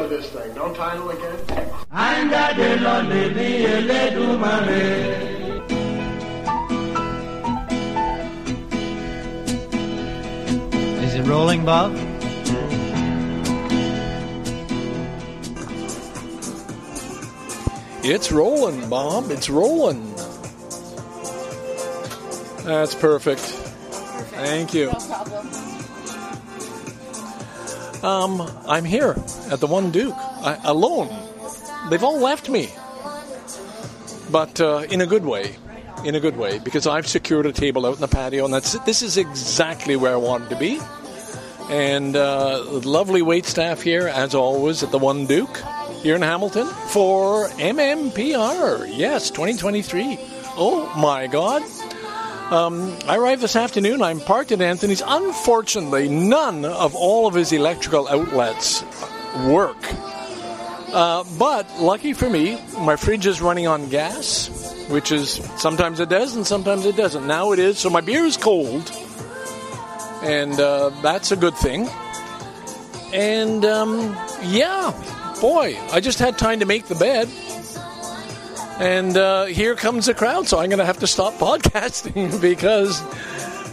title of this thing. Don't title again. Is it rolling, Bob? It's rolling, Bob. It's rolling. That's perfect. Thank you. No problem. Um, I'm here at the One Duke, I, alone. They've all left me, but uh, in a good way. In a good way, because I've secured a table out in the patio, and that's this is exactly where I wanted to be. And uh, lovely wait staff here, as always, at the One Duke here in Hamilton for MMPR. Yes, 2023. Oh my God. Um, I arrived this afternoon. I'm parked at Anthony's. Unfortunately, none of all of his electrical outlets work. Uh, but lucky for me, my fridge is running on gas, which is sometimes it does and sometimes it doesn't. Now it is, so my beer is cold, and uh, that's a good thing. And um, yeah, boy, I just had time to make the bed. And uh, here comes the crowd, so I'm going to have to stop podcasting because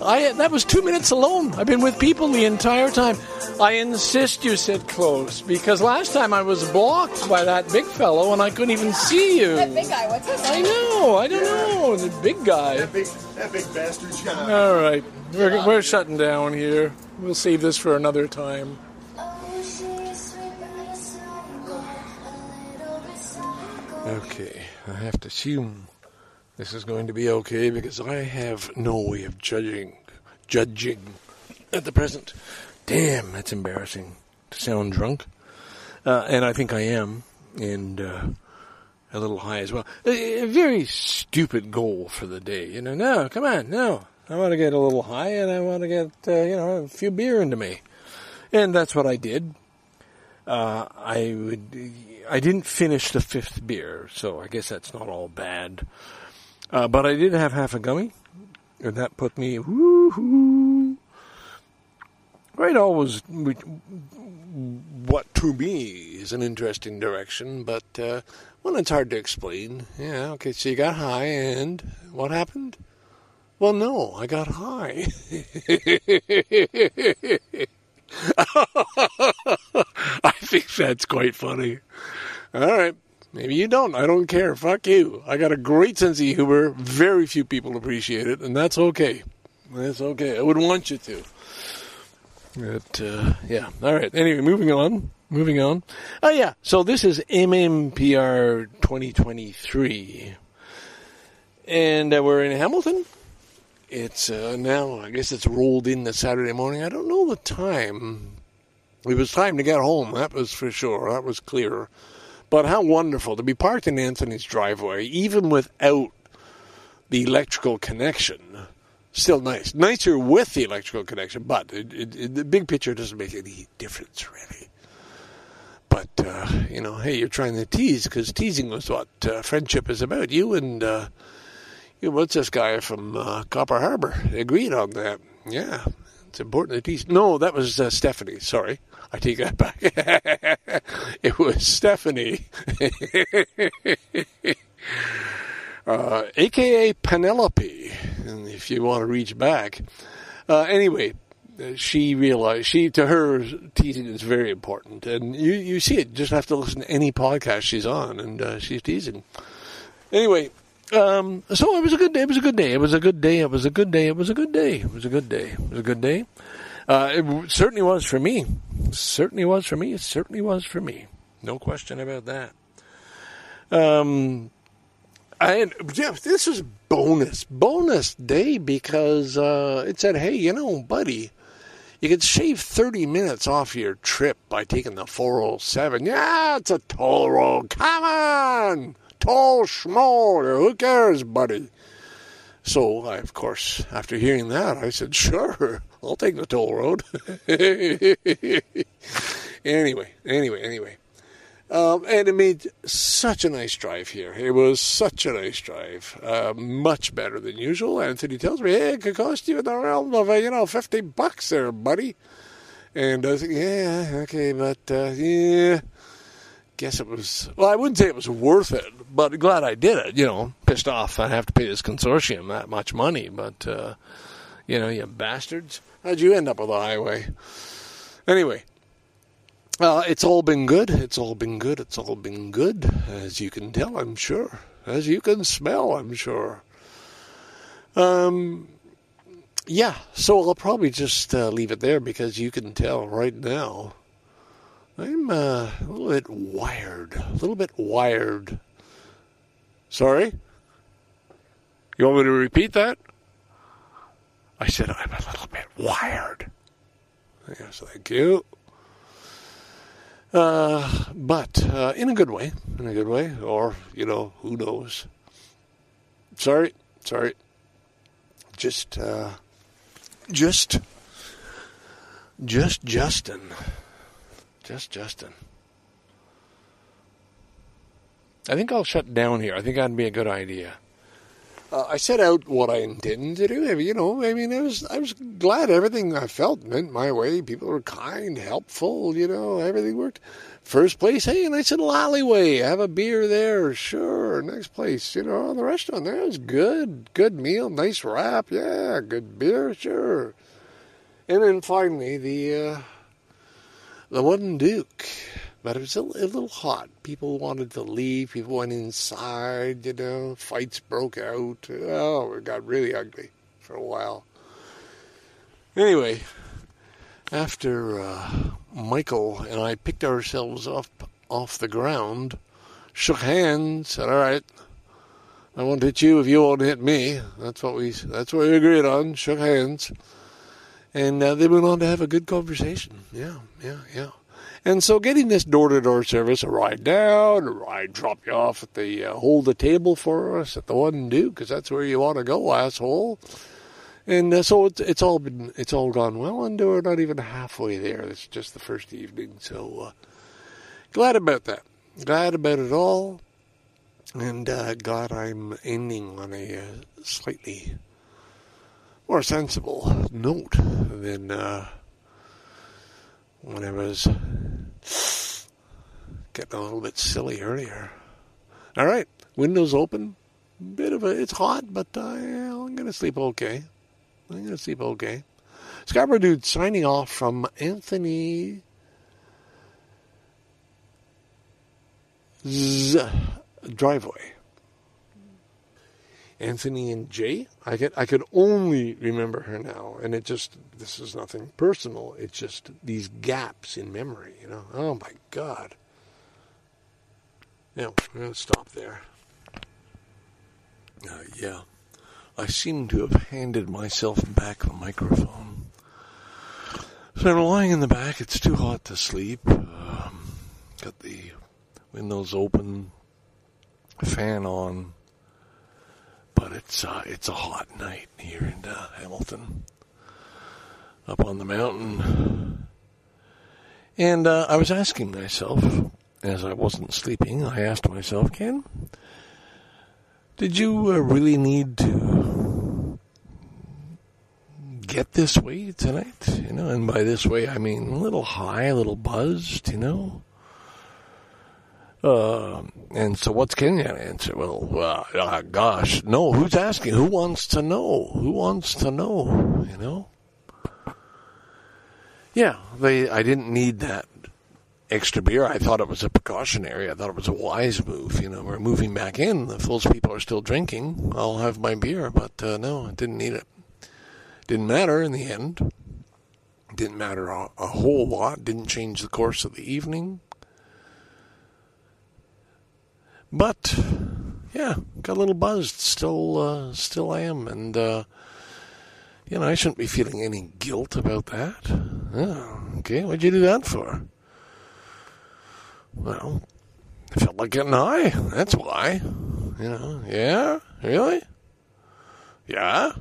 I that was two minutes alone. I've been with people the entire time. I insist you sit close because last time I was blocked by that big fellow and I couldn't even see you. That big guy, what's his I know, I don't know, the big guy. That big, that big bastard John. All right, we're, we're shutting down here. We'll save this for another time. Okay, I have to assume this is going to be okay because I have no way of judging judging at the present. Damn, that's embarrassing to sound drunk. Uh, and I think I am, and uh, a little high as well. A, a very stupid goal for the day. You know, no, come on, no. I want to get a little high, and I want to get uh, you know a few beer into me, and that's what I did. Uh, I would. I didn't finish the fifth beer, so I guess that's not all bad. Uh, but I did have half a gummy, and that put me woohoo right always what to me is an interesting direction, but uh, one that's hard to explain. Yeah, okay, so you got high, and what happened? Well, no, I got high. I think that's quite funny. All right. Maybe you don't. I don't care. Fuck you. I got a great sense of humor. Very few people appreciate it, and that's okay. That's okay. I would want you to. But, uh, yeah. All right. Anyway, moving on. Moving on. Oh, yeah. So this is MMPR 2023. And uh, we're in Hamilton. It's uh, now, I guess it's rolled in the Saturday morning. I don't know the time. It was time to get home, that was for sure. That was clear. But how wonderful to be parked in Anthony's driveway, even without the electrical connection. Still nice. Nicer with the electrical connection, but it, it, it, the big picture doesn't make any difference, really. But, uh, you know, hey, you're trying to tease, because teasing was what uh, friendship is about. You and, uh, you, what's this guy from uh, Copper Harbor? Agreed on that. Yeah, it's important that he's. No, that was uh, Stephanie. Sorry. I take that back. it was Stephanie. uh, AKA Penelope, and if you want to reach back. Uh, anyway, uh, she realized, she, to her, teasing is very important. And you, you see it, just have to listen to any podcast she's on, and uh, she's teasing. Anyway, um, so it was a good day. It was a good day. It was a good day. It was a good day. It was a good day. It was a good day. It was a good day. Uh, it certainly was for me. Certainly was for me. It certainly was for me. No question about that. Um, I yeah, this was bonus bonus day because uh, it said, hey, you know, buddy, you could shave thirty minutes off your trip by taking the four hundred seven. Yeah, it's a toll road. Come on, toll schmoll. Who cares, buddy? So, I, of course, after hearing that, I said, sure, I'll take the toll road. anyway, anyway, anyway. Um, and it made such a nice drive here. It was such a nice drive. Uh, much better than usual. Anthony tells me, hey, it could cost you in the realm of, uh, you know, 50 bucks there, buddy. And I like, yeah, okay, but, uh, yeah. guess it was. Well, I wouldn't say it was worth it, but glad I did it. You know, pissed off I have to pay this consortium that much money, but uh, you know, you bastards. How'd you end up with a highway? Anyway, uh, it's all been good. It's all been good. It's all been good, as you can tell, I'm sure. As you can smell, I'm sure. Um, yeah, so I'll probably just uh, leave it there because you can tell right now I'm uh, a little bit wired. A little bit wired. Sorry? You want me to repeat that? I said I'm a little bit wired. Yes, thank you. Uh, but uh, in a good way, in a good way, or you know, who knows? Sorry, sorry. Just, uh, just, just Justin, just Justin. I think I'll shut down here. I think that'd be a good idea. Uh, I set out what I intended to do. You know, I mean, I was I was glad everything I felt went my way. People were kind, helpful. You know, everything worked. First place, hey, a nice little alleyway. Have a beer there, sure. Next place, you know, the restaurant there was good, good meal, nice wrap, yeah, good beer, sure. And then finally, the uh, the one Duke but it was a, a, little hot. People wanted to leave. People went inside, you know. Fights broke out. Oh, it got really ugly for a while. Anyway, after uh, Michael and I picked ourselves up off the ground, shook hands, said, "All right, I won't hit you if you won't hit me." That's what we. That's what we agreed on. Shook hands, and uh, they went on to have a good conversation. Yeah, yeah, yeah. And so getting this door-to-door service, a ride down, a ride drop you off at the, uh, hold the table for us at the one and do, because that's where you want to go, asshole. And uh, so it's, it's all been, it's all gone well, and we're not even halfway there. It's just the first evening, so uh, glad about that. Glad about it all, and uh, God, I'm ending on a uh, slightly more sensible note than uh, when I was getting a little bit silly earlier. All right, windows open. Bit of a, it's hot, but uh, I'm gonna sleep okay. I'm gonna sleep okay. Scarborough dude signing off from Anthony Z driveway. Anthony and Jay. I could I could only remember her now, and it just this is nothing personal. It's just these gaps in memory. You know. Oh my God. Now we're gonna stop there. Uh, yeah, I seem to have handed myself back the microphone. So I'm lying in the back. It's too hot to sleep. Um, got the windows open, fan on but it's uh, it's a hot night here in uh, Hamilton, up on the mountain. And uh, I was asking myself, as I wasn't sleeping, I asked myself, Ken, did you uh, really need to get this way tonight? You know, and by this way I mean a little high, a little buzzed, you know. Uh, and so what's Kenya answer? Well, uh, uh, gosh, no, who's asking? Who wants to know? Who wants to know? You know? Yeah, they, I didn't need that extra beer. I thought it was a precautionary. I thought it was a wise move. You know, we're moving back in. If those people are still drinking, I'll have my beer. But uh, no, I didn't need it. Didn't matter in the end. Didn't matter a, a whole lot. Didn't change the course of the evening. But yeah, got a little buzzed. Still, uh, still I am, and uh, you know I shouldn't be feeling any guilt about that. Oh, okay, what'd you do that for? Well, I felt like getting high. That's why. You know, yeah, really, yeah.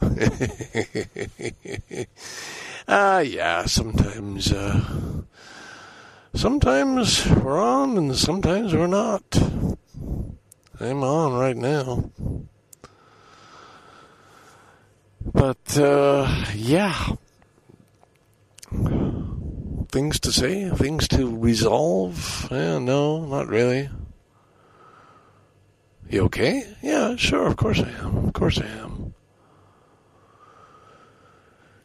Ah, uh, yeah. Sometimes. Uh, sometimes we're on and sometimes we're not. I'm on right now. But, uh, yeah. things to say, things to resolve. Yeah, no, not really. You okay? Yeah, sure, of course I am. Of course I am.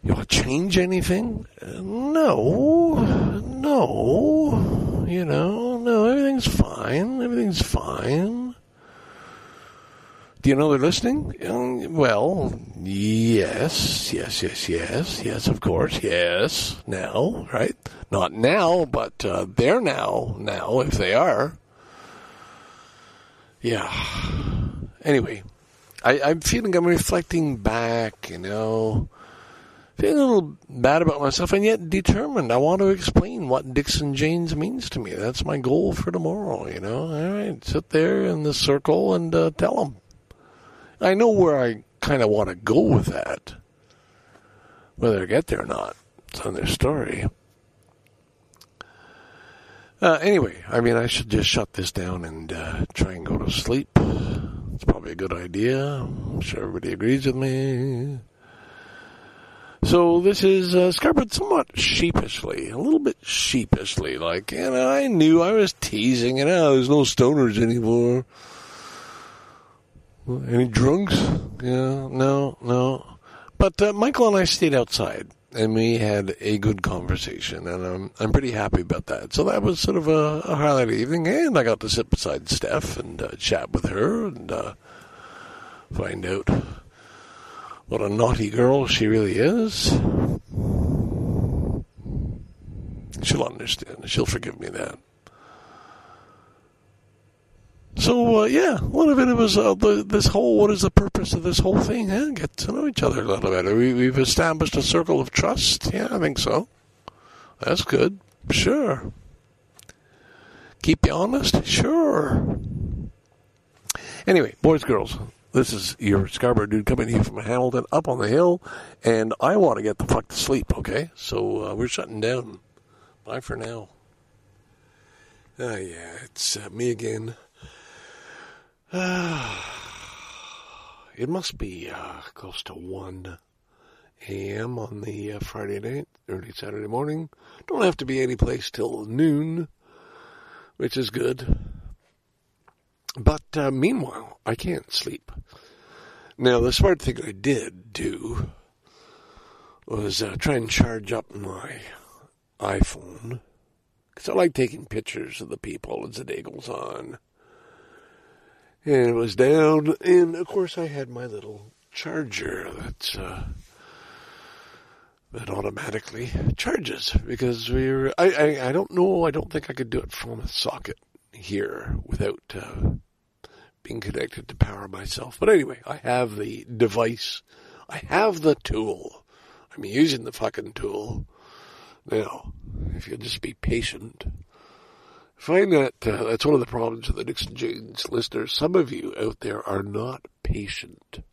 You want to change anything? No, no. You know, no, everything's fine. Everything's fine. Do you know they're listening? Um, well, yes, yes, yes, yes, yes, of course, yes. Now, right? Not now, but uh, they're now, now, if they are. Yeah. Anyway, I, I'm feeling I'm reflecting back, you know, feeling a little bad about myself and yet determined. I want to explain what DicksnJanes means to me. That's my goal for tomorrow, you know. All right, sit there in the circle and uh, tell them. I know where I kind of want to go with that. Whether I get there or not, it's on their story. Uh, anyway, I mean, I should just shut this down and uh, try and go to sleep. It's probably a good idea. I'm sure everybody agrees with me. So this is uh, Scarborough somewhat sheepishly, a little bit sheepishly, like, and I knew I was teasing, you know, there's no stoners anymore. Any drunks? Yeah, no, no. But uh, Michael and I stayed outside and we had a good conversation, and I'm I'm pretty happy about that. So that was sort of a, a highlight evening, and I got to sit beside Steph and uh, chat with her and uh, find out what a naughty girl she really is. She'll understand. She'll forgive me that. So uh, yeah, bit of was uh, the, this whole. What is the purpose of this whole thing? Eh? Get to know each other a little better. We, we've established a circle of trust. Yeah, I think so. That's good. Sure. Keep you honest. Sure. Anyway, boys, girls, this is your Scarborough dude coming here from Hamilton up on the hill, and I want to get the fuck to sleep. Okay, so uh, we're shutting down. Bye for now. Ah, yeah, it's uh, me again. it must be uh, close to 1 a.m. on the uh, Friday night, early Saturday morning. Don't have to be any place till noon, which is good. But uh, meanwhile, I can't sleep. Now, the smart thing I did do was uh, try and charge up my iPhone. Because I like taking pictures of the people as the day goes on and it was down. And of course, I had my little charger that's uh, that automatically charges because we were. I, I I don't know. I don't think I could do it from a socket here without uh, being connected to power myself. But anyway, I have the device. I have the tool. I'm using the fucking tool. Now, if you'll just be patient find that uh, that's one of the problems with the DicksnJanes listeners. Some of you out there are not patient.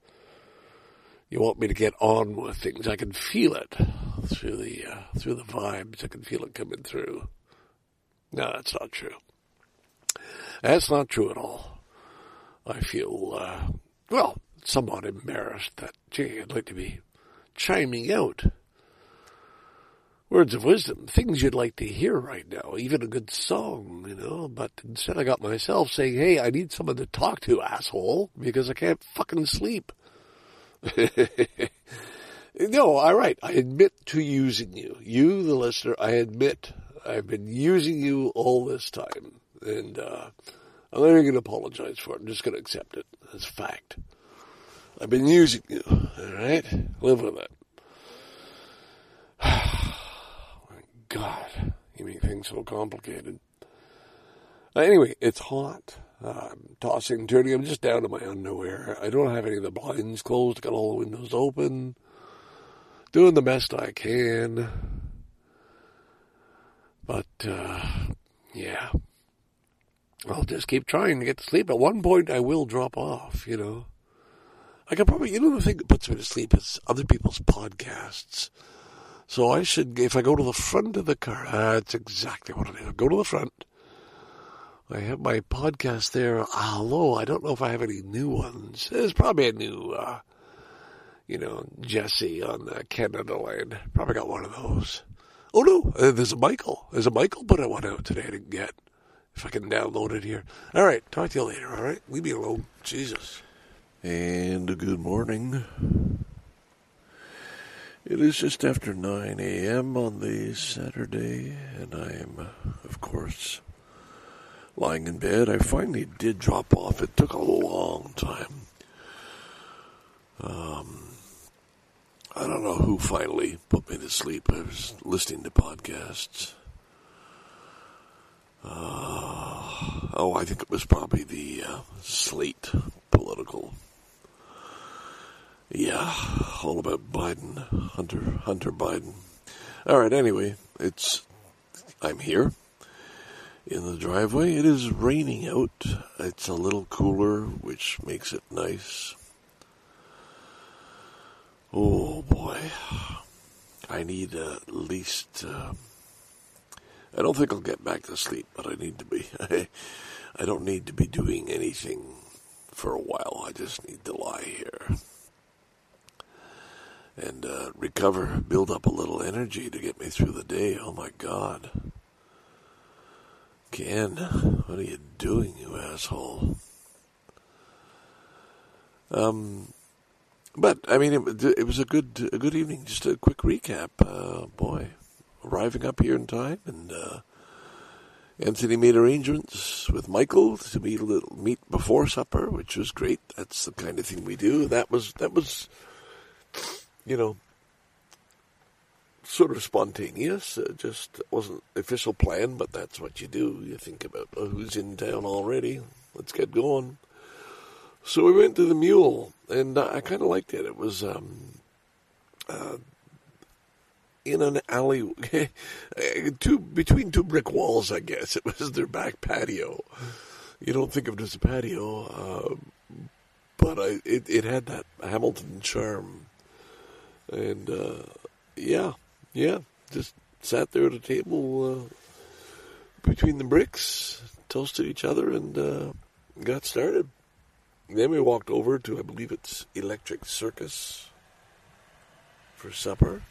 You want me to get on with things. I can feel it through the uh, through the vibes. I can feel it coming through. No, that's not true. That's not true at all. I feel uh, well, somewhat embarrassed that gee, I'd like to be chiming out words of wisdom, things you'd like to hear right now, even a good song, you know. But instead, I got myself saying, "Hey, I need someone to talk to, asshole, because I can't fucking sleep." no, all right. I admit to using you, you, the listener. I admit I've been using you all this time, and uh, I'm not even going to apologize for it. I'm just going to accept it as fact. I've been using you. All right, live with it. My God, you make things so complicated. Uh, anyway, it's hot. I'm tossing, and turning. I'm just down to my underwear. I don't have any of the blinds closed. Got all the windows open. Doing the best I can. But, uh, yeah. I'll just keep trying to get to sleep. At one point, I will drop off, you know. I could probably, you know, the thing that puts me to sleep is other people's podcasts. So I should, if I go to the front of the car, that's exactly what I do. Go to the front. I have my podcast there. Although I don't know if I have any new ones. There's probably a new, uh, you know, Jesse on uh, Canadaland. Probably got one of those. Oh no, uh, there's a Michael. There's a Michael put one out today I didn't get. If I can download it here. All right, talk to you later. All right, leave me alone. Jesus. And good morning. It is just after 9 a.m. on the Saturday, and I am, of course, lying in bed. I finally did drop off. It took a long time. Um, I don't know who finally put me to sleep. I was listening to podcasts. Uh, oh, I think it was probably the uh, Slate political yeah, all about Biden, Hunter, Hunter Biden. All right, anyway, it's I'm here in the driveway. It is raining out. It's a little cooler, which makes it nice. Oh boy, I need at least. Uh, I don't think I'll get back to sleep, but I need to be. I don't need to be doing anything for a while. I just need to lie here and uh, recover, build up a little energy to get me through the day. Oh my God. Ken, what are you doing, you asshole? Um, but I mean, it, it was a good, a good evening. Just a quick recap. Uh, boy, arriving up here in time, and uh, Anthony made arrangements with Michael to meet a little meet before supper, which was great. That's the kind of thing we do. That was that was you know, sort of spontaneous. It just wasn't official plan, but that's what you do. You think about oh, who's in town already. Let's get going. So we went to the Mule, and uh, I kind of liked it. It was um, uh, in an alley, two between two brick walls. I guess it was their back patio. You don't think of it as a patio, uh, but I, it, it had that Hamilton charm and uh, yeah, yeah, just sat there at a table uh, between the bricks, toasted each other, and uh, got started. then we walked over to, I believe it's Electric Circus for supper.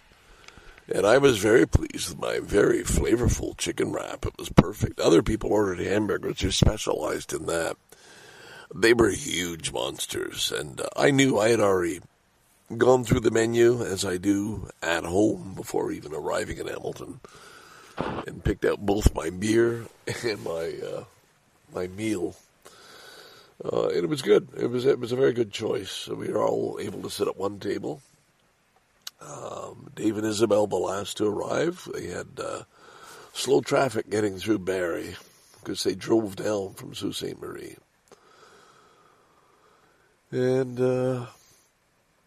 And I was very pleased with my very flavorful chicken wrap. It was perfect. Other people ordered hamburgers who specialized in that. They were huge monsters, and uh, I knew I had already gone through the menu as I do at home before even arriving in Hamilton, and picked out both my beer and my uh, my meal. Uh, and it was good. It was it was a very good choice. we were all able to sit at one table. Um, Dave and Isabel, the last to arrive, they had uh, slow traffic getting through Barrie because they drove down from Sault Ste. Marie. And uh,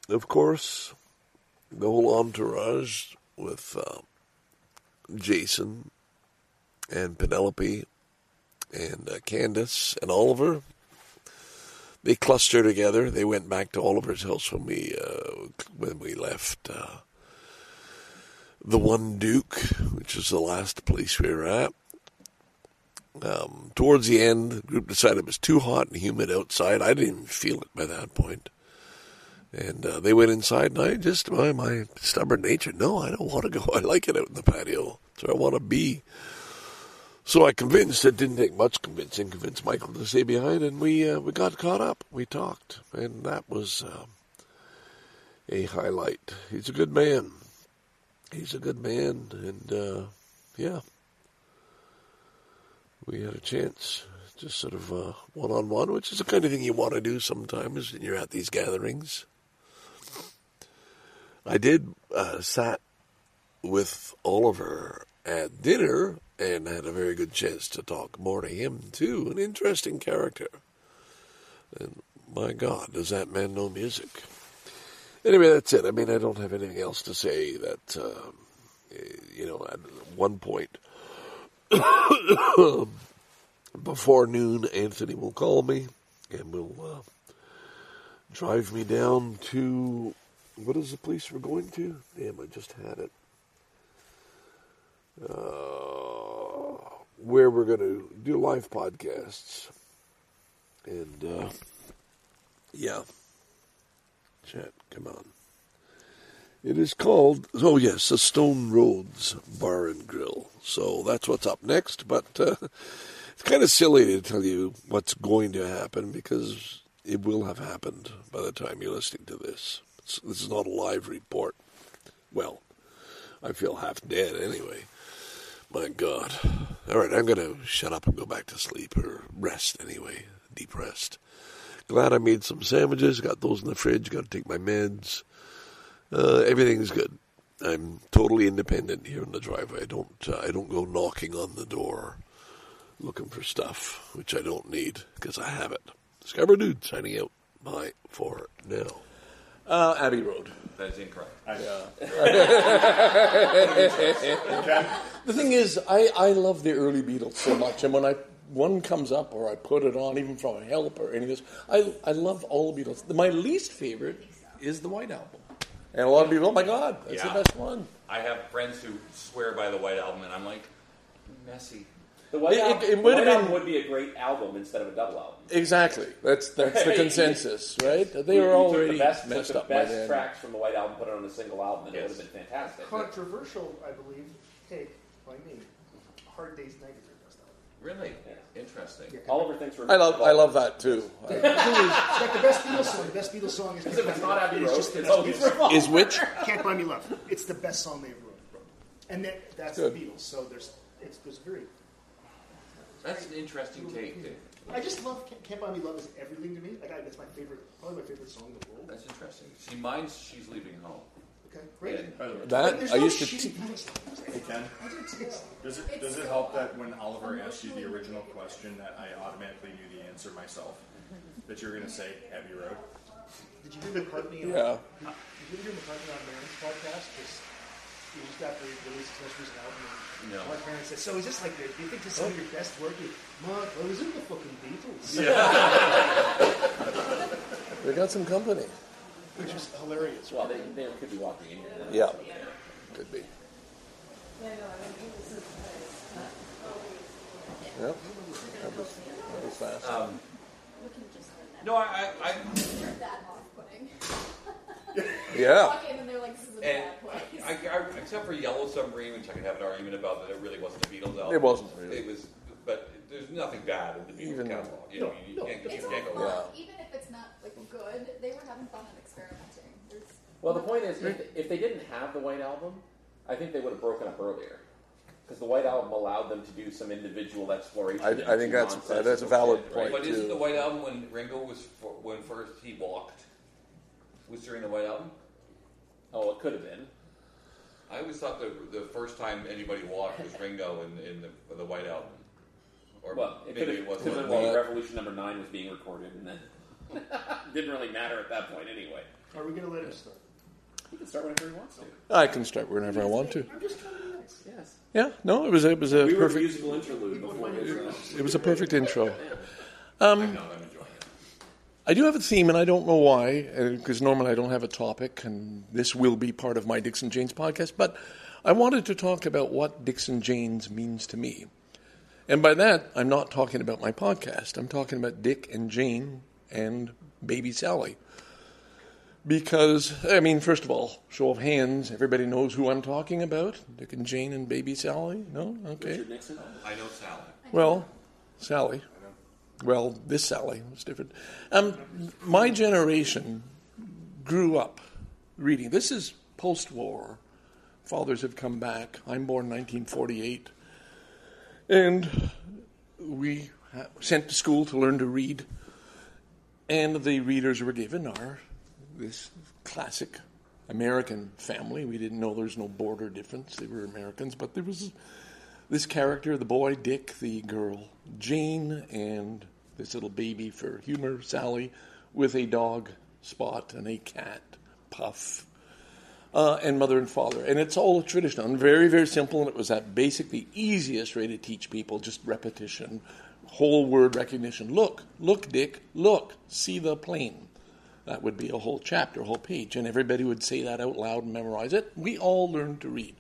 of course, the whole entourage with uh, Jason and Penelope and uh, Candace and Oliver. They cluster together. They went back to Oliver's house when we uh, when we left uh, the One Duke, which is the last place we were at. Um, towards the end, the group decided it was too hot and humid outside. I didn't even feel it by that point. And uh, they went inside, and I just, my, my stubborn nature, no, I don't want to go. I like it out in the patio. So I want to be. So I convinced, it didn't take much convincing, convinced Michael to stay behind, and we uh, we got caught up. We talked, and that was uh, a highlight. He's a good man. He's a good man, and uh, yeah, we had a chance, just sort of one on one, which is the kind of thing you want to do sometimes when you're at these gatherings. I did uh, sat with Oliver at dinner and had a very good chance to talk more to him too. An interesting character. And my God, does that man know music? Anyway, that's it. I mean, I don't have anything else to say. That uh, you know, at one point before noon, Anthony will call me and will uh, drive me down to what is the place we're going to? Damn, I just had it. Uh, where we're going to do live podcasts. And, uh, yeah. Chat, come on. It is called, oh yes, the Stone Roads Bar and Grill. So that's what's up next, but uh, it's kind of silly to tell you what's going to happen because it will have happened by the time you're listening to this. It's, this is not a live report. Well, I feel half dead anyway. My God. All right, I'm going to shut up and go back to sleep or rest anyway. Deep rest. Glad I made some sandwiches, got those in the fridge, got to take my meds. Uh, everything's good. I'm totally independent here in the driveway. I don't uh, I don't go knocking on the door looking for stuff which I don't need because I have it. Scarborough Dude signing out. Bye for now. Uh, Abbey Road. That is incorrect. The thing is, I, I love the early Beatles so much, and when I one comes up or I put it on, even from a help or any of this, I, I love all the Beatles. My least favorite is the White Album. And a lot of people, oh my God, that's Yeah. the best one. I have friends who swear by the White Album, and I'm like, messy. The White, It- Album, it- it the would've White been- would be a great album instead of a double album. Exactly. That's that's the consensus, right? They You- were you took already the best, messed took up the by best then. tracks from the White Album, put it on a single album, and Yes. it would have been fantastic. Controversial, I believe, take by me. Hard Day's Night is their best album. Really? Interesting. Oliver thinks we're. I love I love that too. The is, it's like the best Beatles song. The best Beatles song is If it's not Abbey It's Road, just the it's best always Beatles. wrong. Is which? Can't Buy Me Love. It's the best song they ever wrote. And that, that's Good. the Beatles. So there's, it's, there's very. That's an interesting take, Dave. I just love Can't, Can't Buy Me Love is everything to me. Like I, that's my favorite, probably my favorite song in the world. That's interesting. See, mine's She's Leaving Home. Okay, great. Yeah. That There's I no used to. shit Te- Beatles. Hey, Ken, I didn't taste- does it, does it help that when Oliver asked you the original question that I automatically knew the answer myself? That you were going to say Abbey Road? Did you hear McCartney? On, Yeah. Did you ever hear McCartney on Maron's podcast? Because he just got the release his most recent album. And No. Mark Maron said, "So is this like? your- Do you think this is some of your best work?" He, Mark, I was in the fucking Beatles, Yeah. They got some company. which was hilarious. Well, they, they could be walking in here. Yeah, could be. Yep. That was, that was fast. Um, no, I, I, I that off-putting. Yeah. Walk in and they're like, this is a and bad place. I, I, except for Yellow Submarine, which I could have an argument about that it really wasn't a Beatles album. It wasn't really. It was, but there's nothing bad in the Beatles Even- catalog. You know, you, can't, you it's can't go fun. wrong. Even if it's not like good, they were having fun and experimenting. There's Well, the point is, if, if they didn't have the White Album, I think they would have broken up earlier. Because the White Album allowed them to do some individual exploration. I, I into think that's nonsensical that's a valid shit, point right? But isn't the. White Album when Ringo was for, when first he walked was during the White Album? Oh, it could have been. I always thought the the first time anybody walked was Ringo in, in the the White Album. Or Well, it could maybe have it wasn't. been Well, while Revolution Number Nine was being recorded, and then didn't really matter at that point anyway. Are we going to let him start? He can start whenever he wants to. I can start whenever I want to. I'm just trying to be nice. Yes. Yeah, no, it was a, it was a We were a perfect musical interlude before his. Uh, it was a perfect intro. I'm not. I'm enjoying it. I do have a theme, and I don't know why, because normally I don't have a topic, and this will be part of my DicksnJanes podcast. But I wanted to talk about what DicksnJanes means to me. And by that, I'm not talking about my podcast. I'm talking about Dick and Jane and baby Sally. Because, I mean, first of all, show of hands, everybody knows who I'm talking about? Dick and Jane and baby Sally? No? Okay. Richard Nixon. I know Sally. Well, Sally. Well, this Sally was different. Um, my generation grew up reading. This is post-war. Fathers have come back. I'm born 1948, and we sent to school to learn to read. And the readers were given are this classic American family. We didn't know there was no border difference. They were Americans, but there was this character, the boy Dick, the girl Jane, and this little baby for humor, Sally, with a dog Spot and a cat Puff, uh, and mother and father. And it's all traditional and very, very simple. And it was that basically easiest way to teach people, just repetition, whole word recognition. Look, look, Dick, look, see the plane. That would be a whole chapter, a whole page, and everybody would say that out loud and memorize it. We all learned to read.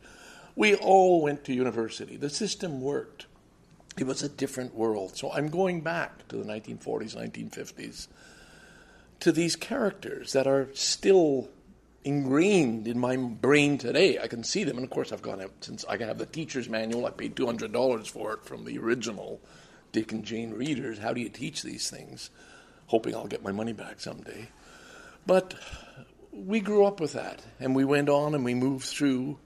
We all went to university. The system worked. It was a different world. So I'm going back to the 1940s, 1950s, to these characters that are still ingrained in my brain today. I can see them, and of course, I've gone out since I have the teacher's manual. I paid two hundred dollars for it from the original Dick and Jane readers. How do you teach these things? Hoping I'll get my money back someday. But we grew up with that, and we went on and we moved through,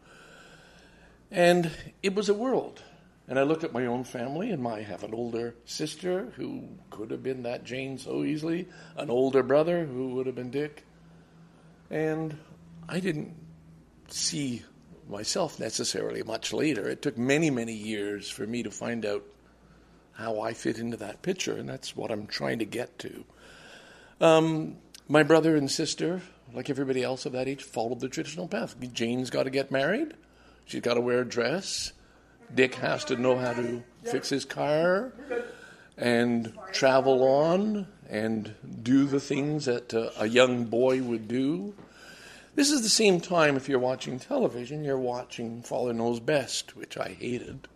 and it was a world. And I look at my own family, and I have an older sister who could have been that Jane so easily, an older brother who would have been Dick. And I didn't see myself necessarily much later. It took many, many years for me to find out how I fit into that picture, and that's what I'm trying to get to. Um, my brother and sister, like everybody else of that age, followed the traditional path. Jane's got to get married, she's got to wear a dress. Dick has to know how to fix his car and travel on and do the things that uh, a young boy would do. This is the same time, if you're watching television, you're watching Father Knows Best, which I hated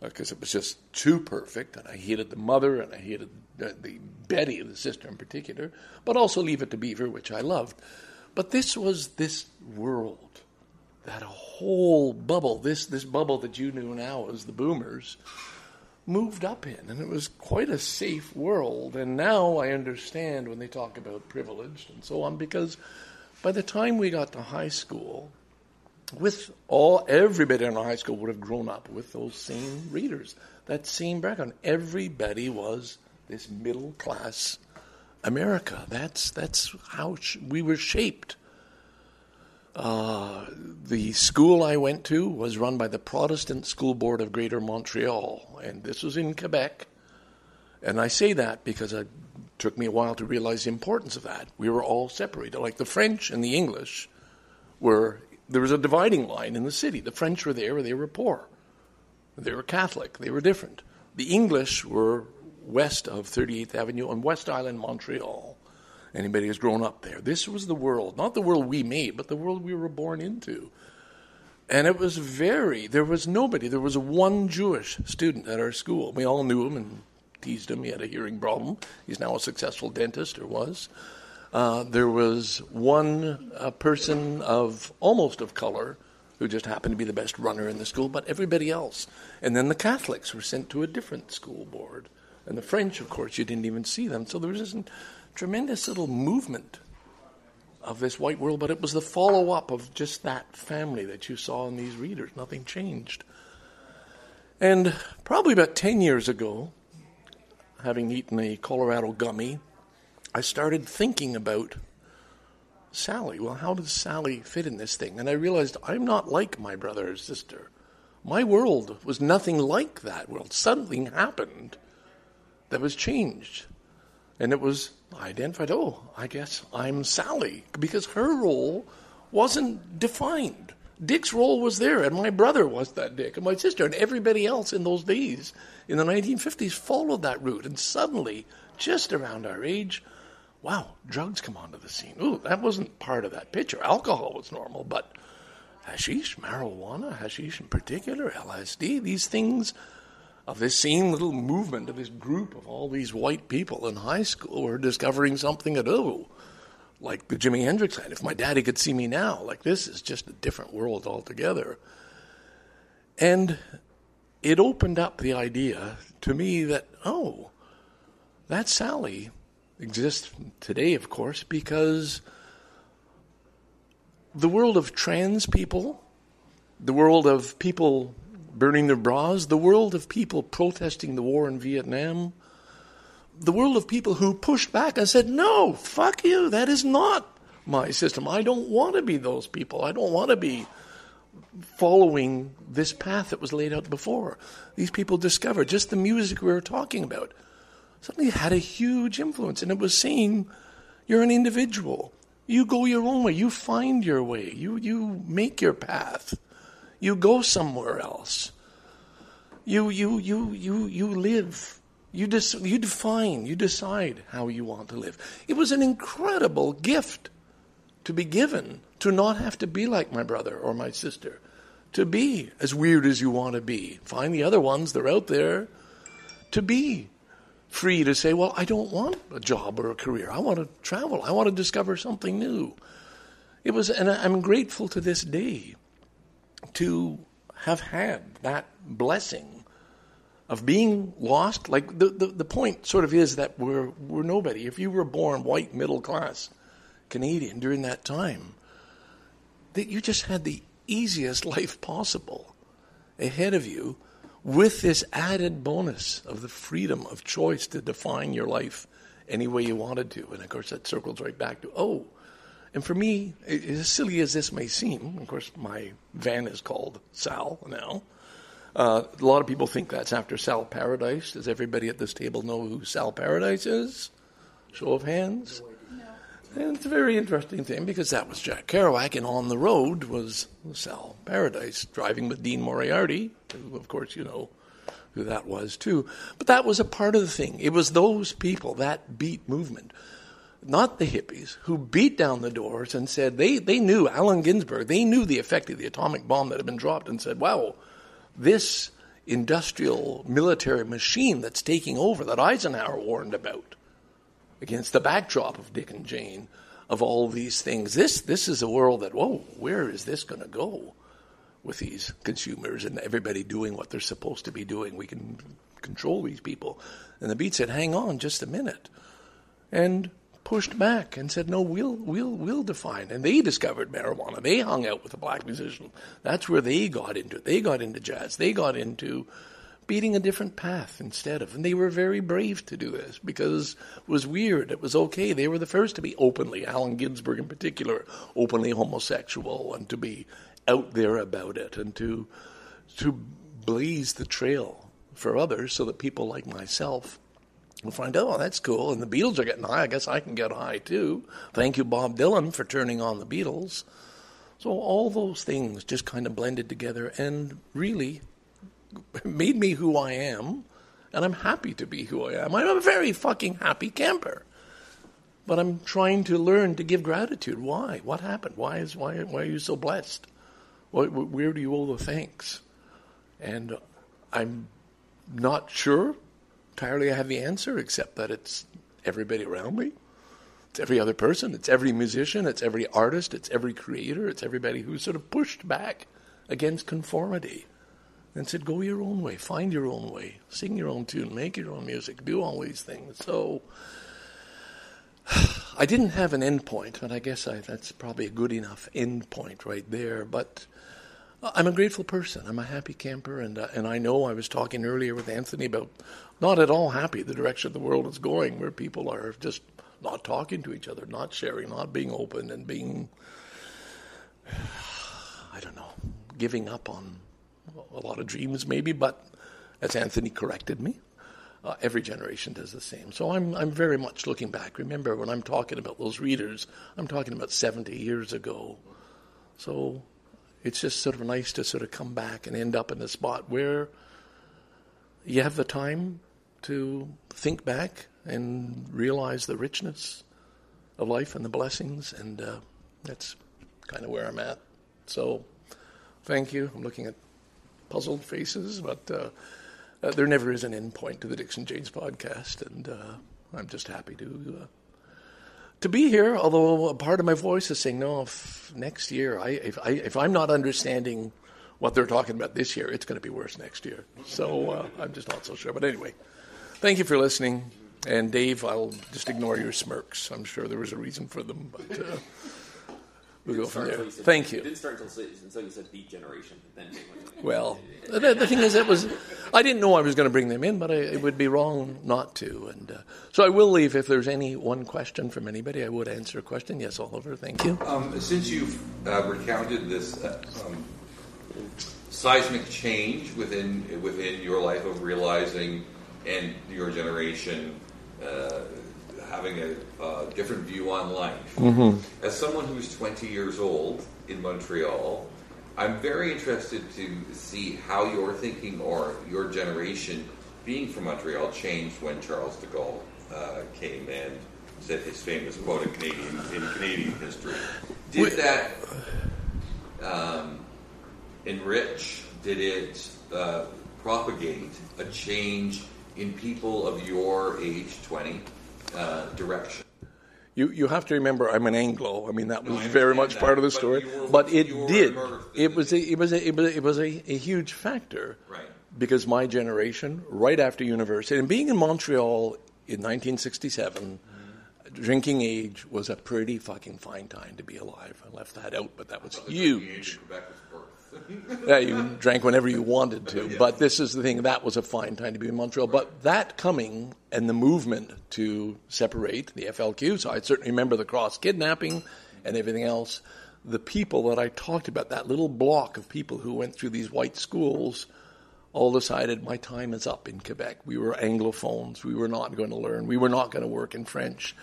because uh, it was just too perfect, and I hated the mother, and I hated the, the, Betty, the sister in particular, but also Leave It to Beaver, which I loved. But this was this world, that whole bubble, this this bubble that you knew now as the Boomers, moved up in, and it was quite a safe world. And now I understand when they talk about privileged and so on, because by the time we got to high school, with all everybody in our high school would have grown up with those same readers, that same background. Everybody was this middle class America. That's that's how sh- we were shaped. Uh, the school I went to was run by the Protestant School Board of Greater Montreal, and this was in Quebec. And I say that because it took me a while to realize the importance of that. We were all separated, like the French and the English were there was a dividing line in the city. The French were there, they were poor. They were Catholic, they were different. The English were west of 38th Avenue on West Island, Montreal. Anybody who's grown up there. This was the world, not the world we made, but the world we were born into. And it was very, there was nobody. There was one Jewish student at our school. We all knew him and teased him. He had a hearing problem. He's now a successful dentist, or was. Uh, there was one uh, person of almost of color who just happened to be the best runner in the school, but everybody else. And then the Catholics were sent to a different school board. And the French, of course, you didn't even see them. So there was this tremendous little movement of this white world, but it was the follow up of just that family that you saw in these readers. Nothing changed. And probably about 10 years ago, having eaten a Colorado gummy, I started thinking about Sally. Well, how does Sally fit in this thing? And I realized I'm not like my brother or sister. My world was nothing like that world. Something happened that was changed. And it was, I identified, oh, I guess I'm Sally, because her role wasn't defined. Dick's role was there, and my brother was that Dick, and my sister, and everybody else in those days in the 1950s followed that route. And suddenly, just around our age, wow, drugs come onto the scene. Ooh, that wasn't part of that picture. Alcohol was normal, but hashish, marijuana, hashish in particular, LSD, these things of this same little movement of this group of all these white people in high school were discovering something that, oh, like the Jimi Hendrix had. If my daddy could see me now, like this is just a different world altogether. And it opened up the idea to me that, oh, that Sally exists today, of course, because the world of trans people, the world of people burning their bras, the world of people protesting the war in Vietnam, the world of people who pushed back and said, no, fuck you, that is not my system. I don't want to be those people. I don't want to be following this path that was laid out before. These people discovered just the music we were talking about suddenly had a huge influence. And it was saying, you're an individual. You go your own way. You find your way. You, you make your path. You go somewhere else. You, you, you, you, you live. You, dis- you define, you decide how you want to live. It was an incredible gift to be given, to not have to be like my brother or my sister, to be as weird as you want to be. Find the other ones, they're out there, to be free to say, well, I don't want a job or a career. I want to travel. I want to discover something new. it was, and I'm grateful to this day to have had that blessing of being lost. Like the, the, the point sort of is that we're, we're nobody. If you were born white, middle class Canadian during that time, that you just had the easiest life possible ahead of you with this added bonus of the freedom of choice to define your life any way you wanted to. And of course, that circles right back to, oh, and for me, as silly as this may seem, of course, my van is called Sal now. Uh, a lot of people think that's after Sal Paradise. Does everybody at this table know who Sal Paradise is? Show of hands. And it's a very interesting thing because that was Jack Kerouac, and on the road was Sal Paradise, driving with Dean Moriarty, who, of course, you know who that was too. But that was a part of the thing. It was those people, that beat movement, not the hippies, who beat down the doors and said they, they knew Allen Ginsberg, they knew the effect of the atomic bomb that had been dropped and said, wow, this industrial military machine that's taking over that Eisenhower warned about against the backdrop of Dick and Jane, of all these things. This this is a world that whoa, where is this going to go with these consumers and everybody doing what they're supposed to be doing? We can control these people. And the beat said, "Hang on, just a minute," and pushed back and said, "No, we'll we'll we'll define." And they discovered marijuana. They hung out with a black musician. That's where they got into it. They got into jazz. They got into beating a different path instead of. And they were very brave to do this because it was weird. It was okay. They were the first to be openly, Allen Ginsberg in particular, openly homosexual and to be out there about it and to to blaze the trail for others so that people like myself will find, oh, that's cool. And the Beatles are getting high. I guess I can get high too. Thank you, Bob Dylan, for turning on the Beatles. So all those things just kind of blended together and really made me who I am, and I'm happy to be who I am. I'm a very fucking happy camper. But I'm trying to learn to give gratitude. Why? What happened? Why is why why are you so blessed? Where do you owe the thanks? And I'm not sure entirely I have the answer, except that it's everybody around me. It's every other person. It's every musician. It's every artist. It's every creator. It's everybody who's sort of pushed back against conformity and said, Go your own way, find your own way, sing your own tune, make your own music, do all these things. So I didn't have an end point, and I guess I, that's probably a good enough end point right there. But I'm a grateful person. I'm a happy camper, and uh, and I know I was talking earlier with Anthony about not at all happy the direction the world is going, where people are just not talking to each other, not sharing, not being open, and being I don't know, giving up on a lot of dreams, maybe, but as Anthony corrected me, uh, every generation does the same. So I'm, I'm very much looking back. Remember, when I'm talking about those readers, I'm talking about 70 years ago. So it's just sort of nice to sort of come back and end up in a spot where you have the time to think back and realize the richness of life and the blessings, and uh, that's kind of where I'm at. So, thank you. I'm looking at puzzled faces, but uh, uh, there never is an end point to the DicksnJanes podcast, and uh, I'm just happy to uh, to be here. Although a part of my voice is saying, "No, if next year, I if, I if I'm not understanding what they're talking about this year, it's going to be worse next year." So uh, I'm just not so sure. But anyway, thank you for listening. And Dave, I'll just ignore your smirks. I'm sure there was a reason for them, but. Uh, We'll go from there. Said, Thank you. It didn't start until, until you said Beat Generation. Then well, the, the, thing is, it was I didn't know I was going to bring them in, but I, it would be wrong not to. And uh, so I will leave. If there's any one question from anybody, I would answer a question. Yes, Oliver. Thank you. Um, since you've uh, recounted this uh, um, seismic change within within your life of realizing and your generation uh, having a, a, different view on life. Mm-hmm. As someone who's 20 years old in Montreal, I'm very interested to see how your thinking or your generation, being from Montreal, changed when Charles de Gaulle uh, came and said his famous quote in Canadian, in Canadian history. Did that um, enrich, did it uh, propagate a change in people of your age, 20, uh, direction? You you have to remember, I'm an Anglo. I mean, that was I very much that, part of the but story. were- But it did. It was a, it was a, it was a, it was a, a huge factor. Right. Because my generation, right after university, and being in Montreal in 1967, drinking age was a pretty fucking fine time to be alive. I left that out, but that was huge. Yeah, you drank whenever you wanted to. But this is the thing, that was a fine time to be in Montreal. But that coming and the movement to separate the FLQ, so I certainly remember the cross kidnapping and everything else. The people that I talked about, that little block of people who went through these white schools, all decided my time is up in Quebec. We were Anglophones. We were not going to learn. We were not going to work in French.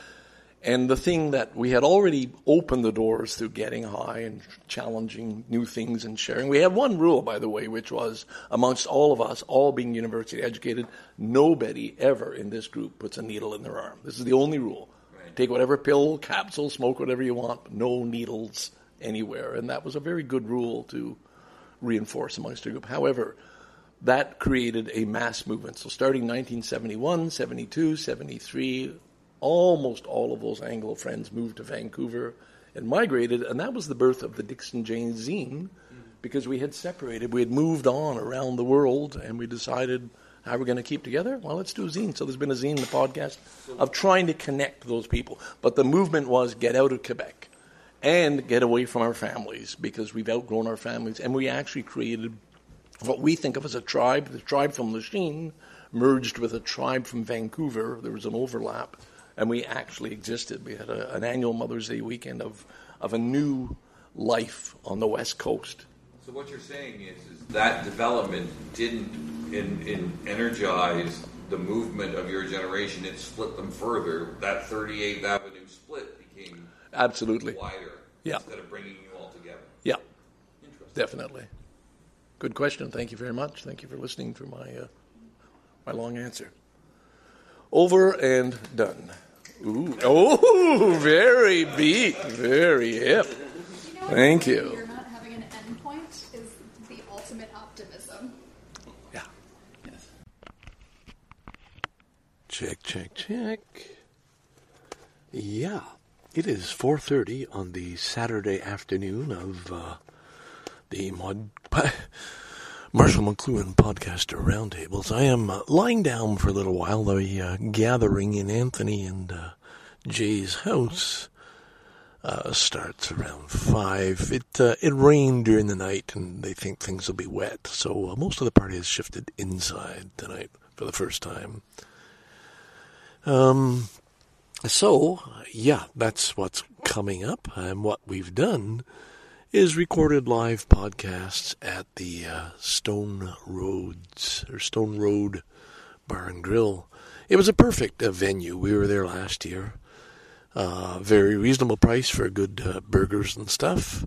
And the thing that we had already opened the doors through getting high and challenging new things and sharing. We had one rule, by the way, which was amongst all of us, all being university educated, nobody ever in this group puts a needle in their arm. This is the only rule. Take whatever pill, capsule, smoke whatever you want, no needles anywhere. And that was a very good rule to reinforce amongst the group. However, that created a mass movement. So starting 1971, 72, 73, almost all of those Anglo friends moved to Vancouver and migrated, and that was the birth of the DicksnJanes zine because we had separated. We had moved on around the world, and we decided how we're going to keep together. Well, let's do a zine. So there's been a zine, the podcast, of trying to connect those people. But the movement was get out of Quebec and get away from our families because we've outgrown our families, and we actually created what we think of as a tribe. The tribe from Lachine merged with a tribe from Vancouver. There was an overlap, and we actually existed. We had a, an annual Mother's Day weekend of, of a new life on the West Coast. So what you're saying is, is that development didn't in, in energize the movement of your generation. It split them further. That 38th Avenue split became Absolutely. wider Yeah. instead of bringing you all together. Yeah, Interesting. definitely. Good question. Thank you very much. Thank you for listening to my uh, my long answer. Over and done. Ooh, oh, very beat, very hip. You know, Thank You're not having an endpoint is the ultimate optimism. Yeah. Check, check, check. Yeah, it is 4:30 on the Saturday afternoon of uh, the Mod Marshall McLuhan podcaster roundtables. I am uh, lying down for a little while. The uh, gathering in Anthony and uh, Jay's house uh, starts around five. It uh, it rained during the night, and they think things will be wet. So uh, most of the party has shifted inside tonight for the first time. Um, so yeah, that's what's coming up, and what we've done is recorded live podcasts at the uh, Stone Roads or Stone Road Bar and Grill. It was a perfect uh, venue. We were there last year. Uh, very reasonable price for good uh, burgers and stuff,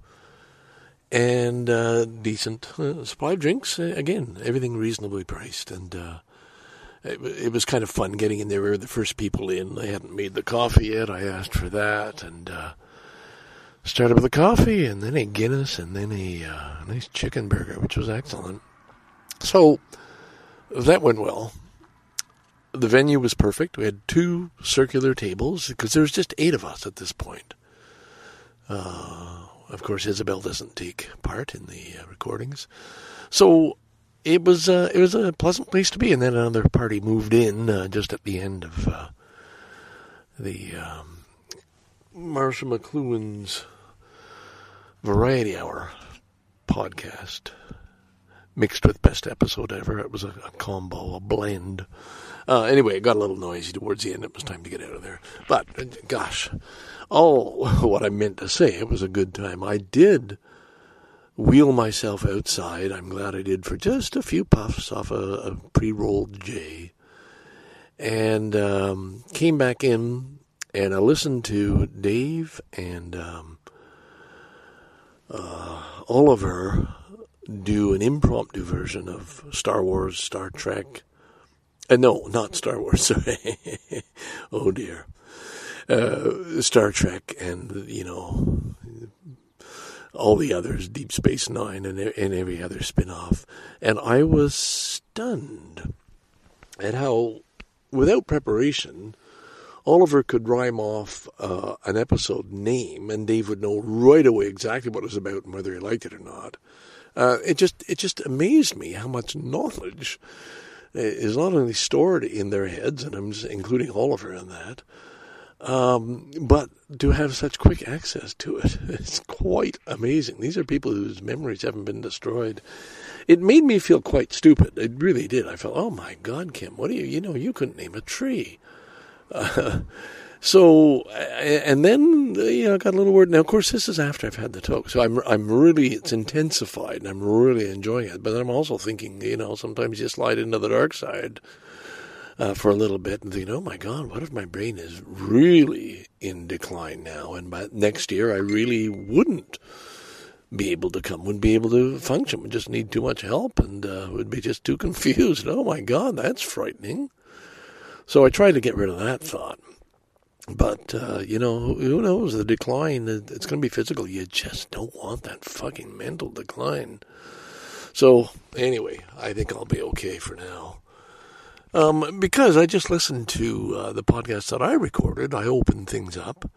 and uh, decent uh, supply of drinks. Again, everything reasonably priced, and it, it was kind of fun getting in there. We were the first people in. They hadn't made the coffee yet. I asked for that, and started with a coffee, and then a Guinness, and then a uh, nice chicken burger, which was excellent. So that went well. The venue was perfect. We had two circular tables because there was just eight of us at this point. Uh, of course, Isabel doesn't take part in the uh, recordings, so it was uh, it was a pleasant place to be. And then another party moved in uh, just at the end of uh, the um, Marshall McLuhan's Variety Hour podcast, mixed with best episode ever. It was a, a combo, a blend. Uh, anyway, it got a little noisy towards the end. It was time to get out of there. But uh, gosh, all what I meant to say, it was a good time. I did wheel myself outside. I'm glad I did for just a few puffs off a, a pre-rolled J, and um, came back in and I listened to Dave and um, uh, Oliver do an impromptu version of Star Wars, Star Trek. Uh, no, not Star Wars. Sorry. oh dear. Uh, Star Trek and you know all the others, Deep Space Nine and and every other spin-off, and I was stunned at how, without preparation, Oliver could rhyme off uh, an episode name, and Dave would know right away exactly what it was about and whether he liked it or not. Uh, it just it just amazed me how much knowledge is not only stored in their heads, and I'm including Oliver in that, um, but to have such quick access to it, it's quite amazing. These are people whose memories haven't been destroyed. It made me feel quite stupid. It really did. I felt, oh my God, Kim, what do you, you know, you couldn't name a tree. So, and then you know, I got a little word. Now, of course, this is after I've had the talk, so I'm I'm really it's intensified, and I'm really enjoying it. But I'm also thinking, you know, sometimes you slide into the dark side uh, for a little bit and think, oh my God, what if my brain is really in decline now, and by next year I really wouldn't be able to come, wouldn't be able to function, would just need too much help, and uh, would be just too confused. Oh my God, that's frightening. So I tried to get rid of that thought. But, uh, you know, who knows? The decline, it's going to be physical. You just don't want that fucking mental decline. So, anyway, I think I'll be okay for now. Um, because I just listened to uh, the podcast that I recorded, I opened things up,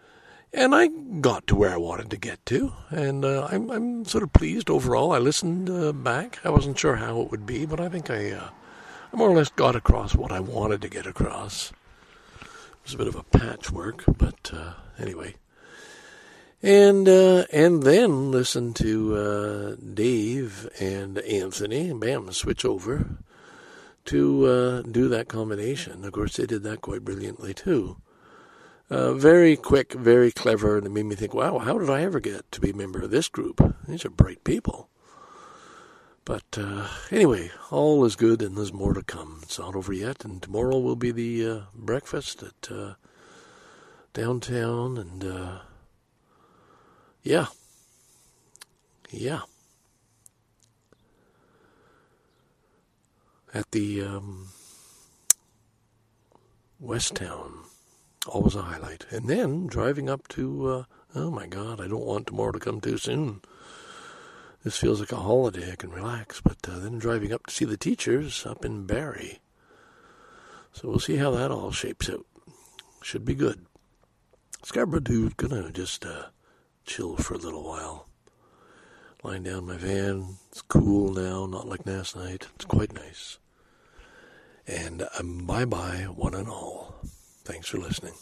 and I got to where I wanted to get to, and uh, I'm I'm sort of pleased overall. I listened uh, back. I wasn't sure how it would be, but I think I, uh, I more or less got across what I wanted to get across. It was a bit of a patchwork, but uh, anyway. And uh, and then listen to uh, Dave and Anthony. Bam, switch over to uh, do that combination. Of course, they did that quite brilliantly too. Uh, very quick, very clever, and it made me think, wow, how did I ever get to be a member of this group? These are bright people. But uh, anyway, all is good and there's more to come. It's not over yet, and tomorrow will be the uh, breakfast at uh, downtown, and uh, yeah, yeah. At the um, West Town, always a highlight. And then driving up to, uh, oh my God, I don't want tomorrow to come too soon this feels like a holiday. I can relax. But uh, then driving up to see the teachers up in Barrie. So we'll see how that all shapes out. Should be good. Scarborough dude, gonna just uh, chill for a little while. Lying down in my van. It's cool now, not like last night. It's quite nice. And um, bye bye, one and all. Thanks for listening.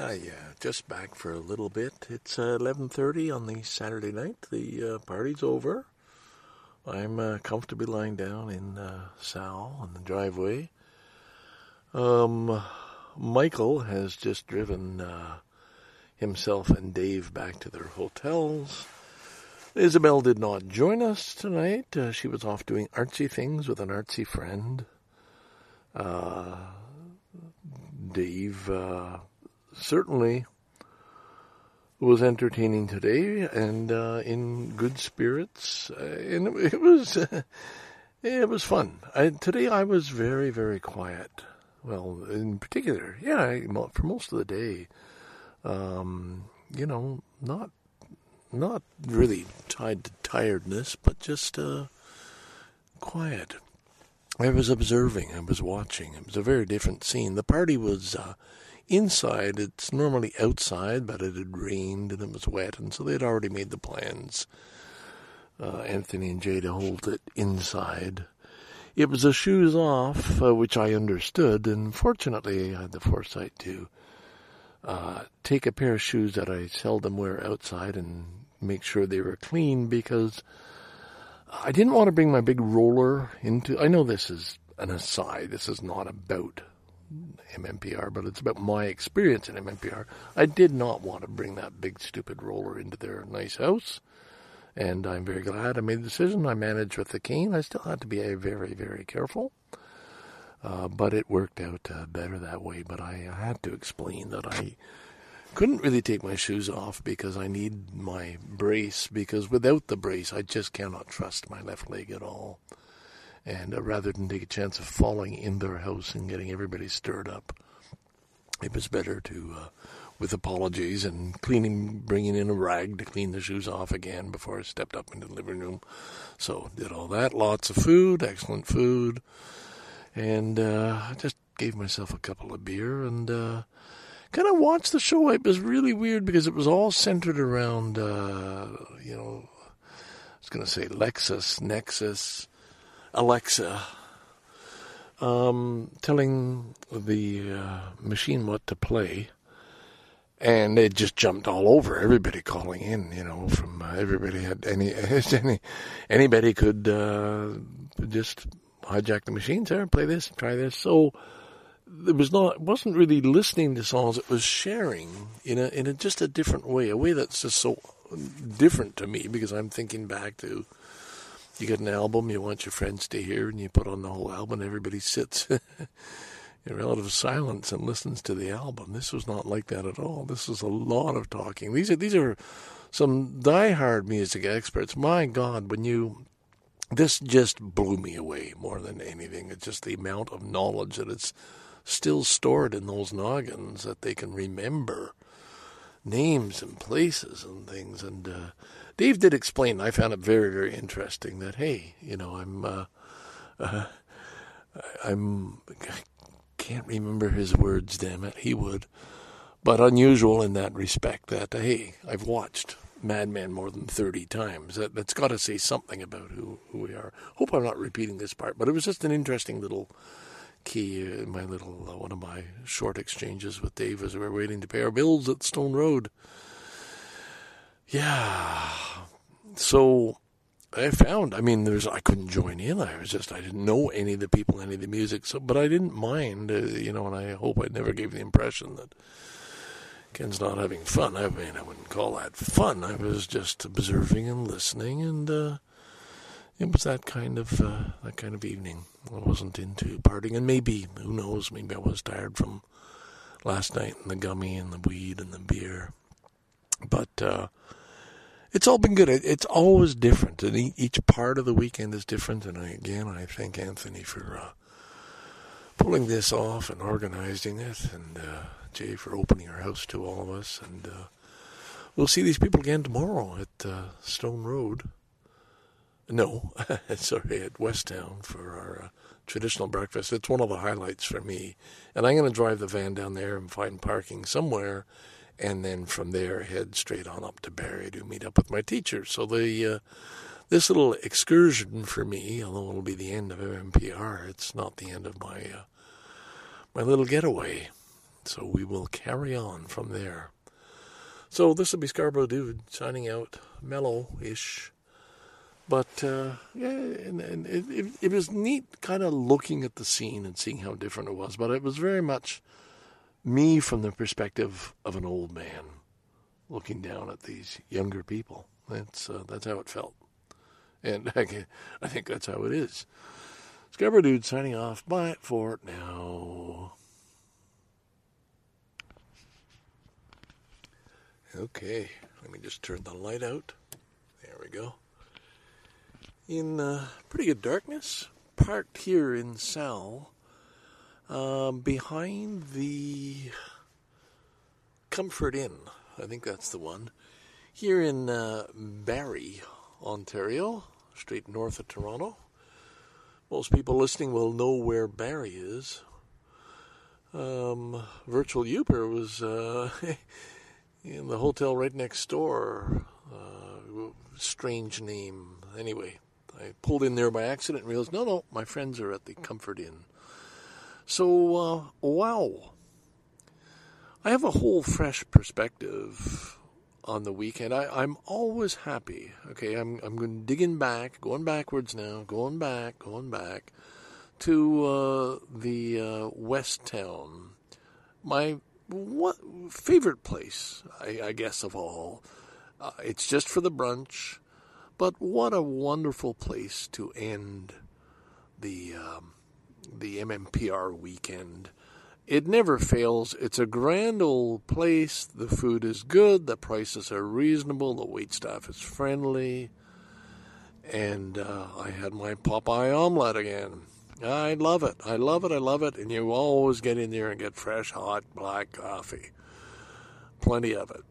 Uh, yeah, just back for a little bit. It's uh, 11.30 on the Saturday night. The uh, party's over. I'm uh, comfortably lying down in uh, Sal on the driveway. Um, Michael has just driven uh, himself and Dave back to their hotels. Isabel did not join us tonight. Uh, she was off doing artsy things with an artsy friend. Uh, Dave uh, certainly was entertaining today and uh, in good spirits, uh, and it, it was it was fun. I, today I was very very quiet. Well, in particular, yeah, I, for most of the day, um, you know, not not really tied to tiredness, but just uh, quiet. I was observing, I was watching. It was a very different scene. The party was uh, inside. It's normally outside, but it had rained and it was wet, and so they'd already made the plans. Uh, Anthony and Jay to hold it inside. It was a shoes off, uh, which I understood, and fortunately I had the foresight to uh, take a pair of shoes that I seldom wear outside and make sure they were clean because I didn't want to bring my big roller into. I know this is an aside. This is not about MMPR, but it's about my experience in MMPR. I did not want to bring that big stupid roller into their nice house, and I'm very glad I made the decision. I managed with the cane. I still had to be very, very careful, uh, but it worked out uh, better that way. But I, I had to explain that I couldn't really take my shoes off because I need my brace because without the brace I just cannot trust my left leg at all and uh, rather than take a chance of falling in their house and getting everybody stirred up, it was better to, uh, with apologies and cleaning, bringing in a rag to clean the shoes off again before I stepped up into the living room. So did all that. Lots of food, excellent food. and uh, I just gave myself a couple of beer and uh, kind of watched the show. It was really weird because it was all centered around, uh, you know, I was going to say Lexus, Nexus, Alexa, um, telling the uh, machine what to play. And it just jumped all over everybody calling in, you know, from uh, everybody had any, any anybody could uh, just hijack the machines there and play this and try this. So it was not wasn't really listening to songs, it was sharing in a in a just a different way, a way that's just so different to me because I'm thinking back to you get an album, you want your friends to hear, and you put on the whole album. and Everybody sits in relative silence and listens to the album. This was not like that at all. This is a lot of talking. These are these are some diehard music experts. My God, when you this just blew me away more than anything. It's just the amount of knowledge that it's still stored in those noggins that they can remember names and places and things. And uh, Dave did explain. I found it very, very interesting that hey, you know, I'm, uh, uh, I'm, I can't remember his words. Damn it, he would. But unusual in that respect that hey, I've watched Mad Men more than 30 times. That, that's got to say something about who, who we are. Hope I'm not repeating this part, but it was just an interesting little key in my little, uh, one of my short exchanges with Dave as we were waiting to pay our bills at Stone Road. Yeah. So I found, I mean, there's, I couldn't join in. I was just, I didn't know any of the people, any of the music. So, but I didn't mind, uh, you know, and I hope I never gave the impression that Ken's not having fun. I mean, I wouldn't call that fun. I was just observing and listening, and uh, it was that kind of uh, that kind of evening. I wasn't into partying, and maybe who knows? Maybe I was tired from last night and the gummy and the weed and the beer. But uh, it's all been good. It's always different, and each part of the weekend is different. And I, again, I thank Anthony for uh, pulling this off and organizing it, and uh, Jay for opening her house to all of us. And uh, we'll see these people again tomorrow at uh, Stone Road. No, sorry, at Westtown for our uh, traditional breakfast. It's one of the highlights for me. And I'm going to drive the van down there and find parking somewhere. And then from there, head straight on up to Barrie to meet up with my teacher. So the uh, this little excursion for me, although it'll be the end of MMPR, it's not the end of my uh, my little getaway. So we will carry on from there. So this will be Scarborough Dude signing out, mellow-ish. But uh, yeah, and, and it, it, it was neat, kind of looking at the scene and seeing how different it was. But it was very much me from the perspective of an old man, looking down at these younger people. That's uh, that's how it felt, and I, I think that's how it is. Scarborough Dude signing off. Bye for now. Okay, let me just turn the light out. There we go. In uh, pretty good darkness, parked here in Sal, um, behind the Comfort Inn. I think that's the one. Here in uh, Barrie, Ontario, straight north of Toronto. Most people listening will know where Barrie is. Um, Virtual Uber was. Uh, in the hotel right next door. Uh, strange name. Anyway, I pulled in there by accident and realized, no, no, my friends are at the Comfort Inn. So, uh, wow. I have a whole fresh perspective on the weekend. I, am always happy. Okay, I'm I'm digging back, going backwards now, going back, going back to uh, the uh, West Town. My what favorite place, I, I guess, of all. Uh, it's just for the brunch, but what a wonderful place to end the um, the MMPR weekend. It never fails. It's a grand old place. The food is good. The prices are reasonable. The wait staff is friendly. And uh, I had my Popeye omelet again. I love it. I love it. I love it. And you always get in there and get fresh, hot black coffee. Plenty of it.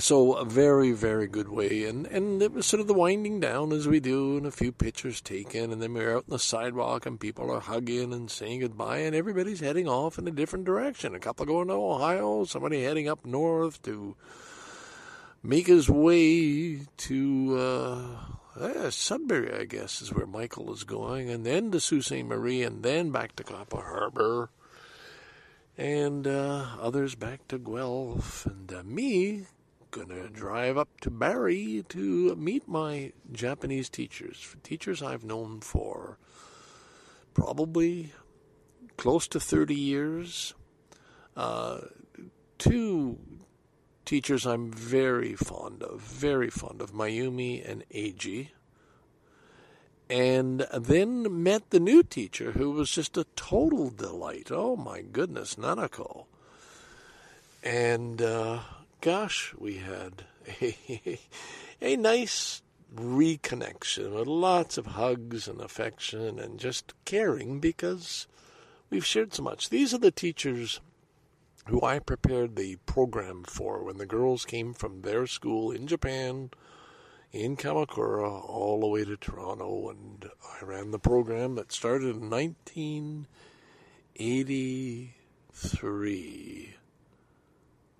So a very, very good way. And, and it was sort of the winding down as we do, and a few pictures taken, and then we're out on the sidewalk, and people are hugging and saying goodbye, and everybody's heading off in a different direction. A couple going to Ohio, somebody heading up north to make his way to uh, eh, Sudbury, I guess, is where Michael is going, and then to Sault Ste. Marie, and then back to Copper Harbor, and uh, others back to Guelph, and uh, me gonna drive up to Barrie to meet my Japanese teachers, teachers I've known for probably close to 30 years. Uh, two teachers I'm very fond of, very fond of, Mayumi and Eiji. And then met the new teacher who was just a total delight. Oh my goodness, Nanako. And uh, gosh, we had a, a nice reconnection with lots of hugs and affection and just caring because we've shared so much. These are the teachers who I prepared the program for when the girls came from their school in Japan, in Kamakura, all the way to Toronto. And I ran the program that started in 1983.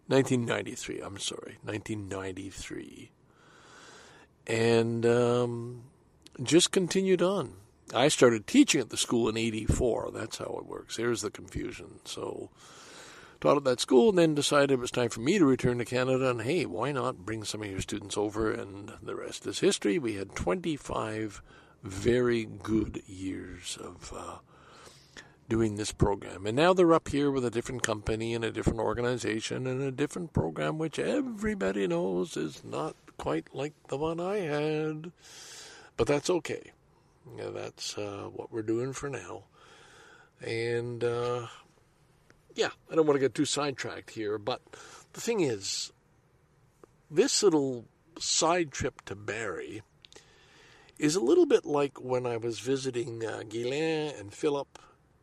1993, I'm sorry, 1993. And um, just continued on. I started teaching at the school in 84. That's how it works. There's the confusion. So, taught at that school and then decided it was time for me to return to Canada. And hey, why not bring some of your students over? And the rest is history. We had 25 very good years of. Uh, doing this program. And now they're up here with a different company and a different organization and a different program, which everybody knows is not quite like the one I had. But that's okay. Yeah, that's uh, what we're doing for now. And uh, yeah, I don't want to get too sidetracked here, but the thing is, this little side trip to Barrie is a little bit like when I was visiting uh, Guylain and Philip